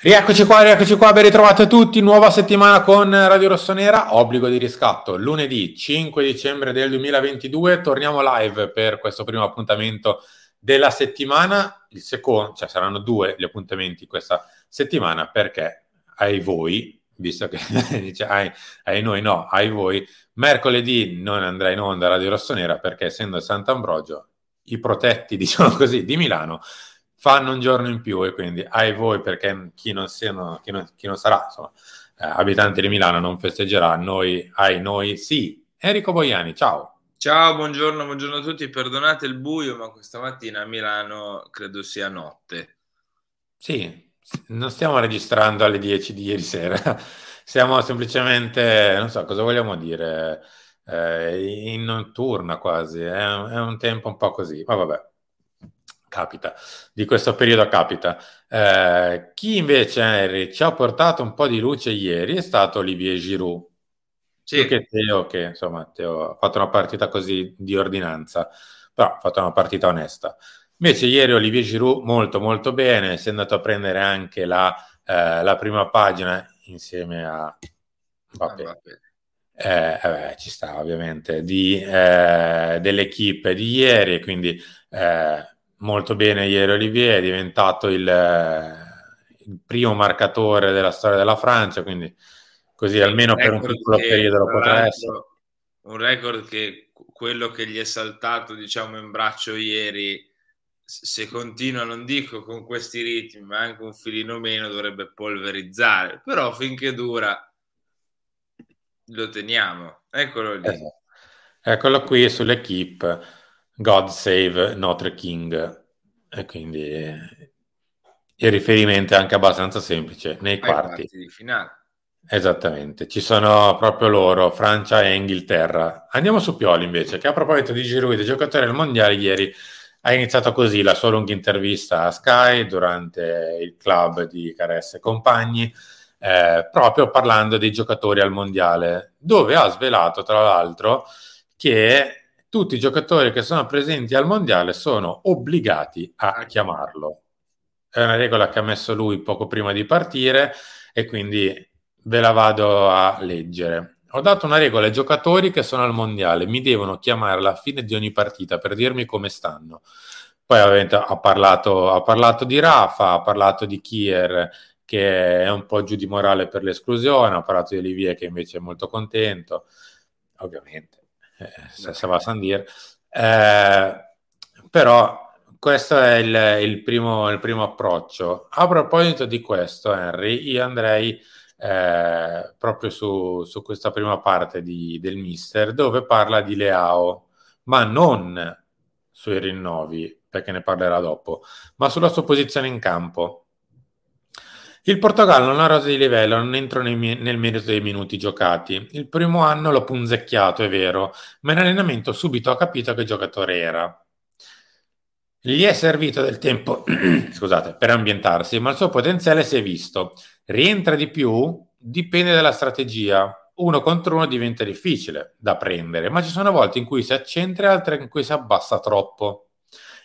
Rieccoci qua, rieccoci qua, ben ritrovati a tutti, nuova settimana con Radio Rossonera, obbligo di riscatto, lunedì 5 dicembre del 2022, torniamo live per questo primo appuntamento della settimana, il secondo, cioè saranno due gli appuntamenti questa settimana perché ai voi, visto che dice ai, ai, noi no, ai voi, mercoledì non andrà in onda Radio Rossonera perché essendo Sant'Ambrogio, i protetti, diciamo così, di Milano fanno un giorno in più e quindi ai voi perché chi non, siano, chi non, chi non sarà insomma, eh, abitante di Milano non festeggerà, noi ai noi sì. Enrico Boiani, ciao. Ciao, buongiorno, buongiorno a tutti. Perdonate il buio, ma questa mattina a Milano credo sia notte. Sì, non stiamo registrando alle 10 di ieri sera, siamo semplicemente, non so cosa vogliamo dire, eh, in notturna quasi, è è un tempo un po' così, ma vabbè capita, di questo periodo capita. Eh, chi invece, Henry, ci ha portato un po' di luce ieri è stato Olivier Giroud. Sì. Che Teo, che insomma, Teo ha fatto una partita così di ordinanza, però ha fatto una partita onesta. Invece ieri Olivier Giroud molto molto bene, si è andato a prendere anche la, eh, la prima pagina insieme a Mbappé. Ah, eh, vabbè, ci sta ovviamente di, eh, dell'equipe di ieri, quindi eh, molto bene ieri Olivier, è diventato il, il, primo marcatore della storia della Francia, quindi così almeno per un piccolo periodo lo potrà essere. Un record che quello che gli è saltato diciamo in braccio ieri, se continua, non dico con questi ritmi, ma anche un filino meno dovrebbe polverizzare, però finché dura lo teniamo. Eccolo lì. Esatto. Eccolo qui sull'equipe God Save Notre King. E quindi il riferimento è anche abbastanza semplice nei quarti. quarti di finale. Esattamente, ci sono proprio loro, Francia e Inghilterra. Andiamo su Pioli invece, che a proposito di Giroud, giocatore del mondiale, ieri ha iniziato così la sua lunga intervista a Sky durante il club di Caresse e compagni, eh, proprio parlando dei giocatori al mondiale, dove ha svelato tra l'altro che tutti i giocatori che sono presenti al mondiale sono obbligati a chiamarlo. È una regola che ha messo lui poco prima di partire e quindi ve la vado a leggere. Ho dato una regola ai giocatori che sono al mondiale, mi devono chiamare alla fine di ogni partita per dirmi come stanno. Poi ovviamente ha parlato, ha parlato di Rafa, ha parlato di Kier che è un po' giù di morale per l'esclusione, ha parlato di Olivier che invece è molto contento, ovviamente eh, se va a San Dir. Eh, però questo è il, il, primo, il, primo, approccio. A proposito di questo, Henry, io andrei eh, proprio su, su, questa prima parte di, del mister dove parla di Leao, ma non sui rinnovi, perché ne parlerà dopo, ma sulla sua posizione in campo. Il Portogallo non ha rosa di livello, non entro nel merito dei minuti giocati. Il primo anno l'ho punzecchiato, è vero, ma in allenamento subito ho capito che giocatore era. Gli è servito del tempo, scusate, per ambientarsi, ma il suo potenziale si è visto. Rientra di più? Dipende dalla strategia. Uno contro uno diventa difficile da prendere, ma ci sono volte in cui si accentra e altre in cui si abbassa troppo.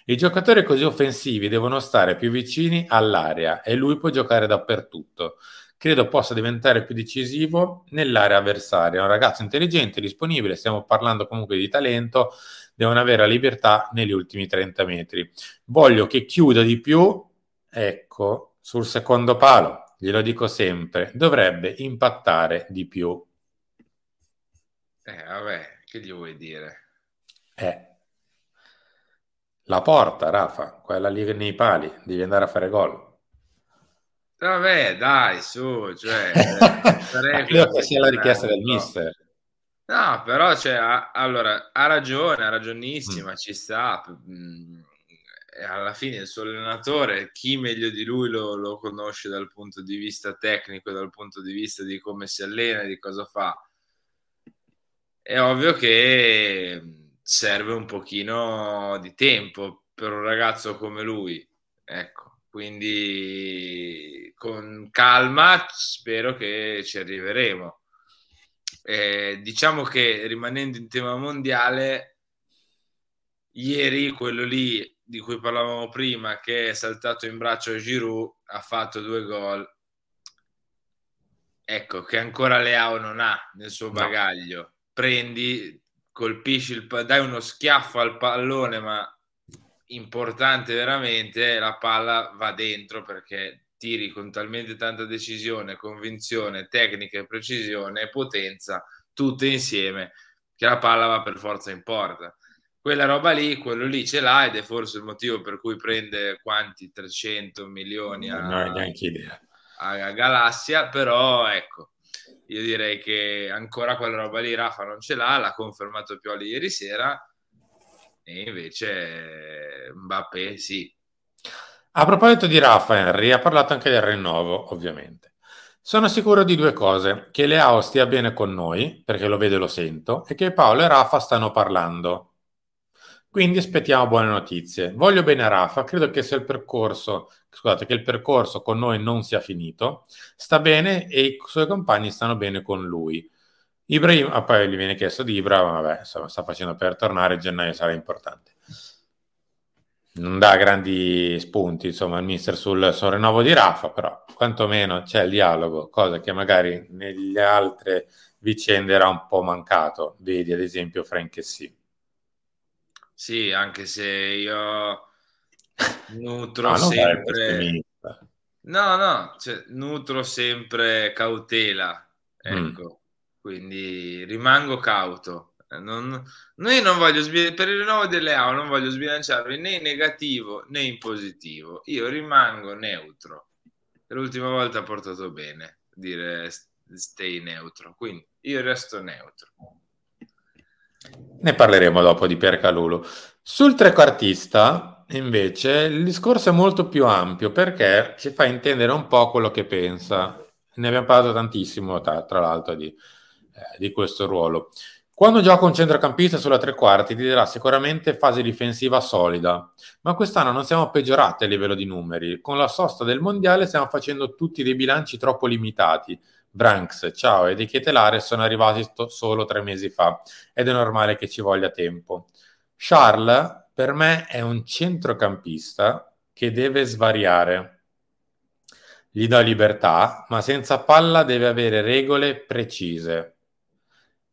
I giocatori così offensivi devono stare più vicini all'area e lui può giocare dappertutto. Credo possa diventare più decisivo nell'area avversaria. È un ragazzo intelligente, disponibile, stiamo parlando comunque di talento, devono avere la libertà negli ultimi 30 metri. Voglio che chiuda di più, ecco, sul secondo palo, glielo dico sempre, dovrebbe impattare di più. Eh, vabbè, che gli vuoi dire? Eh, la porta, Rafa, quella lì nei pali, devi andare a fare gol. Vabbè, dai, su, cioè, credo che sia la richiesta del mister. No, però, cioè, ha, allora, ha ragione, ha ragionissima, mm. ci sta. Mm, alla fine il suo allenatore, chi meglio di lui lo, lo conosce dal punto di vista tecnico, dal punto di vista di come si allena, di cosa fa. È ovvio che serve un pochino di tempo per un ragazzo come lui. Ecco, quindi con calma spero che ci arriveremo. Eh, diciamo che rimanendo in tema mondiale, ieri quello lì di cui parlavamo prima, che è saltato in braccio a Giroud, ha fatto due gol. Ecco, che ancora Leao non ha nel suo bagaglio. No. Prendi, colpisci il dai uno schiaffo al pallone, ma importante veramente, la palla va dentro perché tiri con talmente tanta decisione, convinzione, tecnica e precisione e potenza, tutte insieme, che la palla va per forza in porta. Quella roba lì, quello lì ce l'ha ed è forse il motivo per cui prende quanti 300 milioni a, non ho neanche idea. a, a Galassia, però ecco, io direi che ancora quella roba lì Rafa non ce l'ha, l'ha confermato Pioli ieri sera e invece Mbappé sì. A proposito di Rafa Henry, ha parlato anche del rinnovo, ovviamente. Sono sicuro di due cose, che Leao stia bene con noi, perché lo vedo e lo sento, e che Paolo e Rafa stanno parlando. Quindi aspettiamo buone notizie. Voglio bene a Rafa, credo che sia il percorso, scusate, che il percorso con noi non sia finito, sta bene e i suoi compagni stanno bene con lui. Ibrahim, ah, poi gli viene chiesto di Ibra, vabbè, insomma, sta facendo per tornare, gennaio sarà importante. Non dà grandi spunti, insomma, il mister sul, sul rinnovo di Rafa, però quantomeno c'è il dialogo, cosa che magari nelle altre vicende era un po' mancato. Vedi, ad esempio, Frank e sì. Sì, anche se io nutro no, sempre... No, no, cioè, nutro sempre cautela, ecco, mm. quindi rimango cauto. Non, noi non voglio sbilanciare, per il rinnovo delle AO non voglio sbilanciarvi né in negativo né in positivo. Io rimango neutro. L'ultima volta ha portato bene dire stay neutro, quindi io resto neutro. Ne parleremo dopo di Percalulu. Sul trequartista, invece, il discorso è molto più ampio perché ci fa intendere un po' quello che pensa. Ne abbiamo parlato tantissimo, tra, tra l'altro, di, eh, di, questo ruolo. Quando gioca un centrocampista sulla tre quarti ti darà sicuramente fase difensiva solida, ma quest'anno non siamo peggiorati a livello di numeri. Con la sosta del mondiale stiamo facendo tutti dei bilanci troppo limitati Branks, ciao ed Echietelare sono arrivati sto- solo tre mesi fa ed è normale che ci voglia tempo. Charles per me è un centrocampista che deve svariare. Gli do libertà, ma senza palla deve avere regole precise.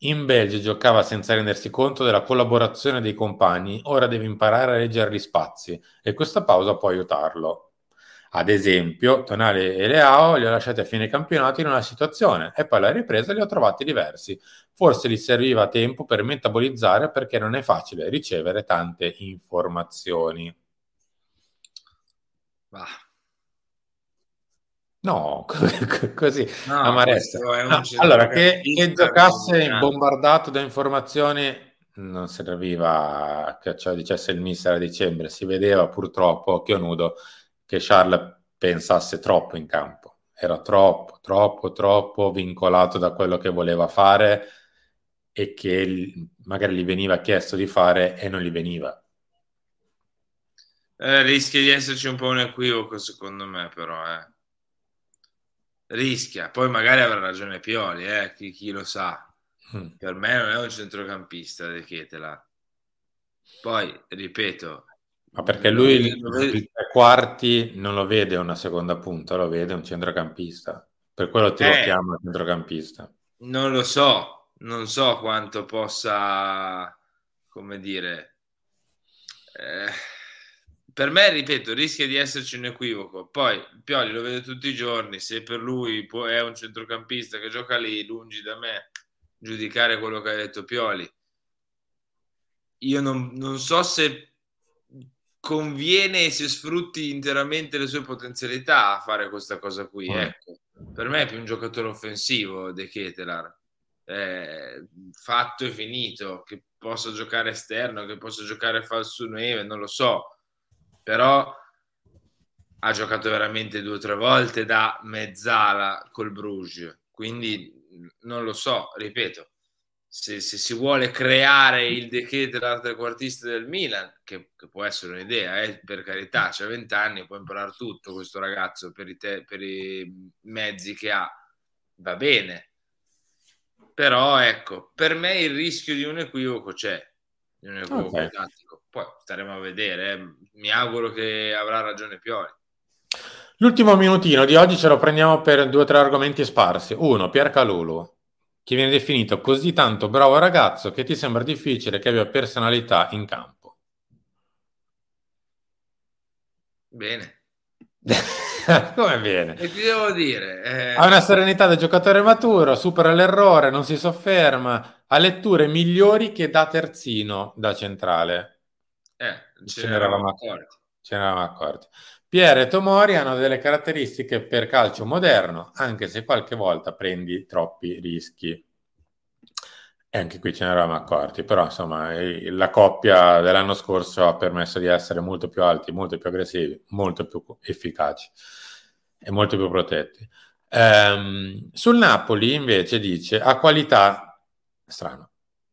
In Belgio giocava senza rendersi conto della collaborazione dei compagni, ora deve imparare a leggere gli spazi e questa pausa può aiutarlo. Ad esempio, Tonali e Leao li ho lasciati a fine campionato in una situazione e poi alla ripresa li ho trovati diversi. Forse gli serviva tempo per metabolizzare perché non è facile ricevere tante informazioni. Bah. No, così no, amarezza. No, allora, che, che giocasse bombardato da informazioni non serviva che ciò dicesse il mister a dicembre, si vedeva purtroppo occhio nudo che Charles pensasse troppo in campo. Era troppo, troppo, troppo vincolato da quello che voleva fare e che magari gli veniva chiesto di fare e non gli veniva. Eh, rischia di esserci un po' un equivoco, secondo me, però. Eh. Rischia. Poi magari avrà ragione Pioli, eh? chi, chi, lo sa. Mm. Per me non è un centrocampista De Chietela. Poi, ripeto, ma perché lui il, tre quarti non lo vede una seconda punta, lo vede un centrocampista. Per quello ti eh, lo chiama centrocampista. Non lo so, non so quanto possa come dire, eh, per me, ripeto, rischia di esserci un equivoco. Poi Pioli lo vede tutti i giorni, se per lui è un centrocampista che gioca lì, lungi da me giudicare quello che ha detto Pioli. Io non, non so se conviene se sfrutti interamente le sue potenzialità a fare questa cosa qui. Mm. Ecco, per me è più un giocatore offensivo De Ketelar. Eh, fatto e finito, che possa giocare esterno, che possa giocare falso neve, non lo so però ha giocato veramente due o tre volte da mezzala col Bruges, quindi non lo so, ripeto, se, se si vuole creare il decreto della trequartista del Milan, che, che, può essere un'idea, eh, per carità, c'ha vent'anni, può imparare tutto questo ragazzo per i, te, per i mezzi che ha, va bene, però ecco, per me il rischio di un equivoco c'è, di un equivoco okay. tattico poi staremo a vedere. Eh. Mi auguro che avrà ragione Pioli. L'ultimo minutino di oggi ce lo prendiamo per due o tre argomenti sparsi. Uno, Pier Calulu, che viene definito così tanto bravo ragazzo che ti sembra difficile che abbia personalità in campo. Bene. Come viene? E ti devo dire? Eh... Ha una serenità da giocatore maturo, supera l'errore, non si sofferma, ha letture migliori che da terzino, da centrale. Eh, ce, ce ne eravamo accorti. Ce ne eravamo accorti. Pierre e Tomori hanno delle caratteristiche per calcio moderno, anche se qualche volta prendi troppi rischi. E anche qui ce ne eravamo accorti, però insomma la coppia dell'anno scorso ha permesso di essere molto più alti, molto più aggressivi, molto più efficaci e molto più protetti. Ehm, sul Napoli invece dice ha qualità, strano,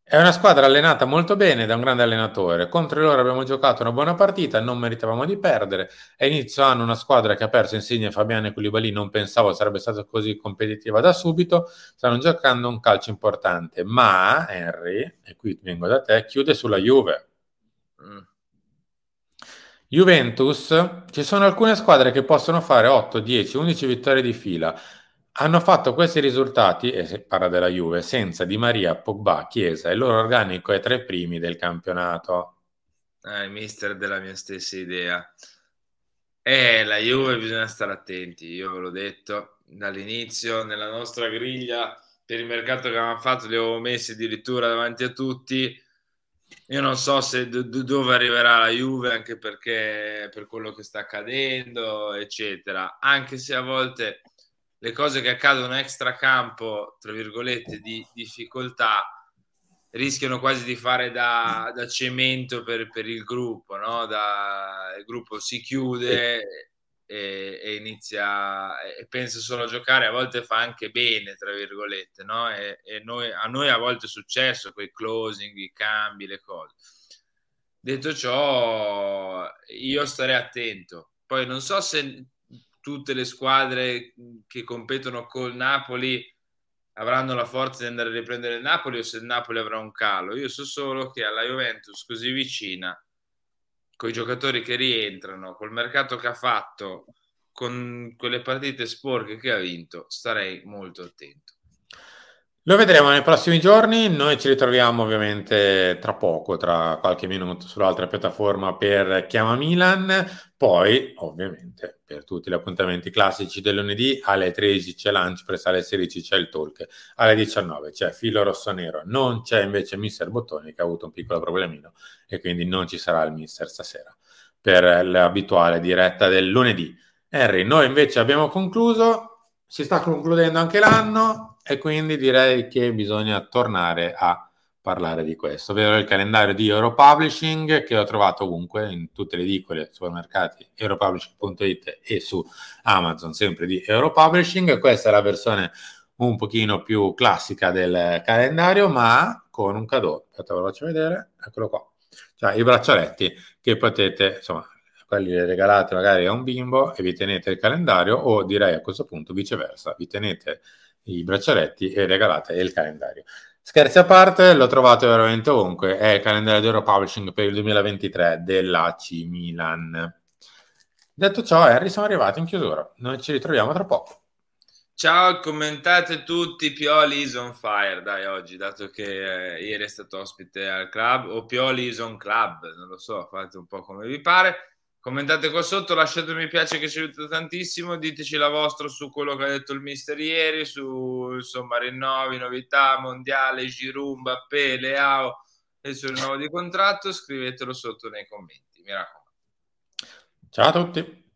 è una squadra allenata molto bene da un grande allenatore. Contro loro abbiamo giocato una buona partita, non meritavamo di perdere. A inizio anno una squadra che ha perso Insigne, Fabiano e Koulibaly non pensavo sarebbe stata così competitiva da subito. Stanno giocando un calcio importante, ma Henry, e qui vengo da te, chiude sulla Juve. Mm. Juventus, ci sono alcune squadre che possono fare 8, 10, 11 vittorie di fila hanno fatto questi risultati, e si parla della Juve, senza Di Maria, Pogba, Chiesa, il loro organico è tra i primi del campionato. Eh, mister della mia stessa idea. Eh, la Juve bisogna stare attenti, io ve l'ho detto dall'inizio, nella nostra griglia per il mercato che avevamo fatto li avevo messi addirittura davanti a tutti. Io non so se d- dove arriverà la Juve, anche perché per quello che sta accadendo, eccetera. Anche se a volte le cose che accadono extra campo, tra virgolette, di difficoltà, rischiano quasi di fare da, da cemento per, per, il gruppo, no? da, il gruppo si chiude e, e, inizia e pensa solo a giocare, a volte fa anche bene, tra virgolette, no? e, e noi, a noi a volte è successo quei closing, i cambi, le cose. Detto ciò, io starei attento. Poi non so se tutte le squadre che competono col Napoli avranno la forza di andare a riprendere il Napoli o se il Napoli avrà un calo. Io so solo che alla Juventus così vicina, con i giocatori che rientrano, col mercato che ha fatto, con quelle partite sporche che ha vinto, starei molto attento. Lo vedremo nei prossimi giorni, noi ci ritroviamo ovviamente tra poco, tra qualche minuto sull'altra piattaforma per Chiama Milan, poi ovviamente per tutti gli appuntamenti classici del lunedì alle 13 c'è Lunch, Press alle 16 c'è il Talk, alle 19 c'è Filo Rossonero, non c'è invece Mister Bottoni che ha avuto un piccolo problemino e quindi non ci sarà il Mister stasera per l'abituale diretta del lunedì. Henry, noi invece abbiamo concluso, si sta concludendo anche l'anno, e quindi direi che bisogna tornare a parlare di questo, ovvero il calendario di Europublishing che ho trovato ovunque in tutte le edicole, supermercati, europublishing.it e su Amazon, sempre di Europublishing. Questa è la versione un pochino più classica del calendario, ma con un cadeau. Aspetta, ve lo faccio vedere. Eccolo qua. Cioè, i braccialetti che potete, insomma, quelli li regalate magari a un bimbo e vi tenete il calendario o direi a questo punto viceversa, vi tenete i braccialetti e regalate il calendario. Scherzi a parte, lo trovate veramente ovunque, è il calendario di Europublishing per il 2023 dell'AC Milan. Detto ciò, Harry, siamo arrivati in chiusura. Noi ci ritroviamo tra poco. Ciao, commentate tutti, Pioli is on fire, dai, oggi, dato che eh, ieri è stato ospite al club, o Pioli is on club, non lo so, fate un po' come vi pare. Commentate qua sotto, lasciate un mi piace che ci aiuta tantissimo, diteci la vostra su quello che ha detto il mister ieri, su insomma rinnovi, novità, mondiale, Giroud, Mbappé, Leao e sul rinnovo di contratto, scrivetelo sotto nei commenti, mi raccomando. Ciao a tutti.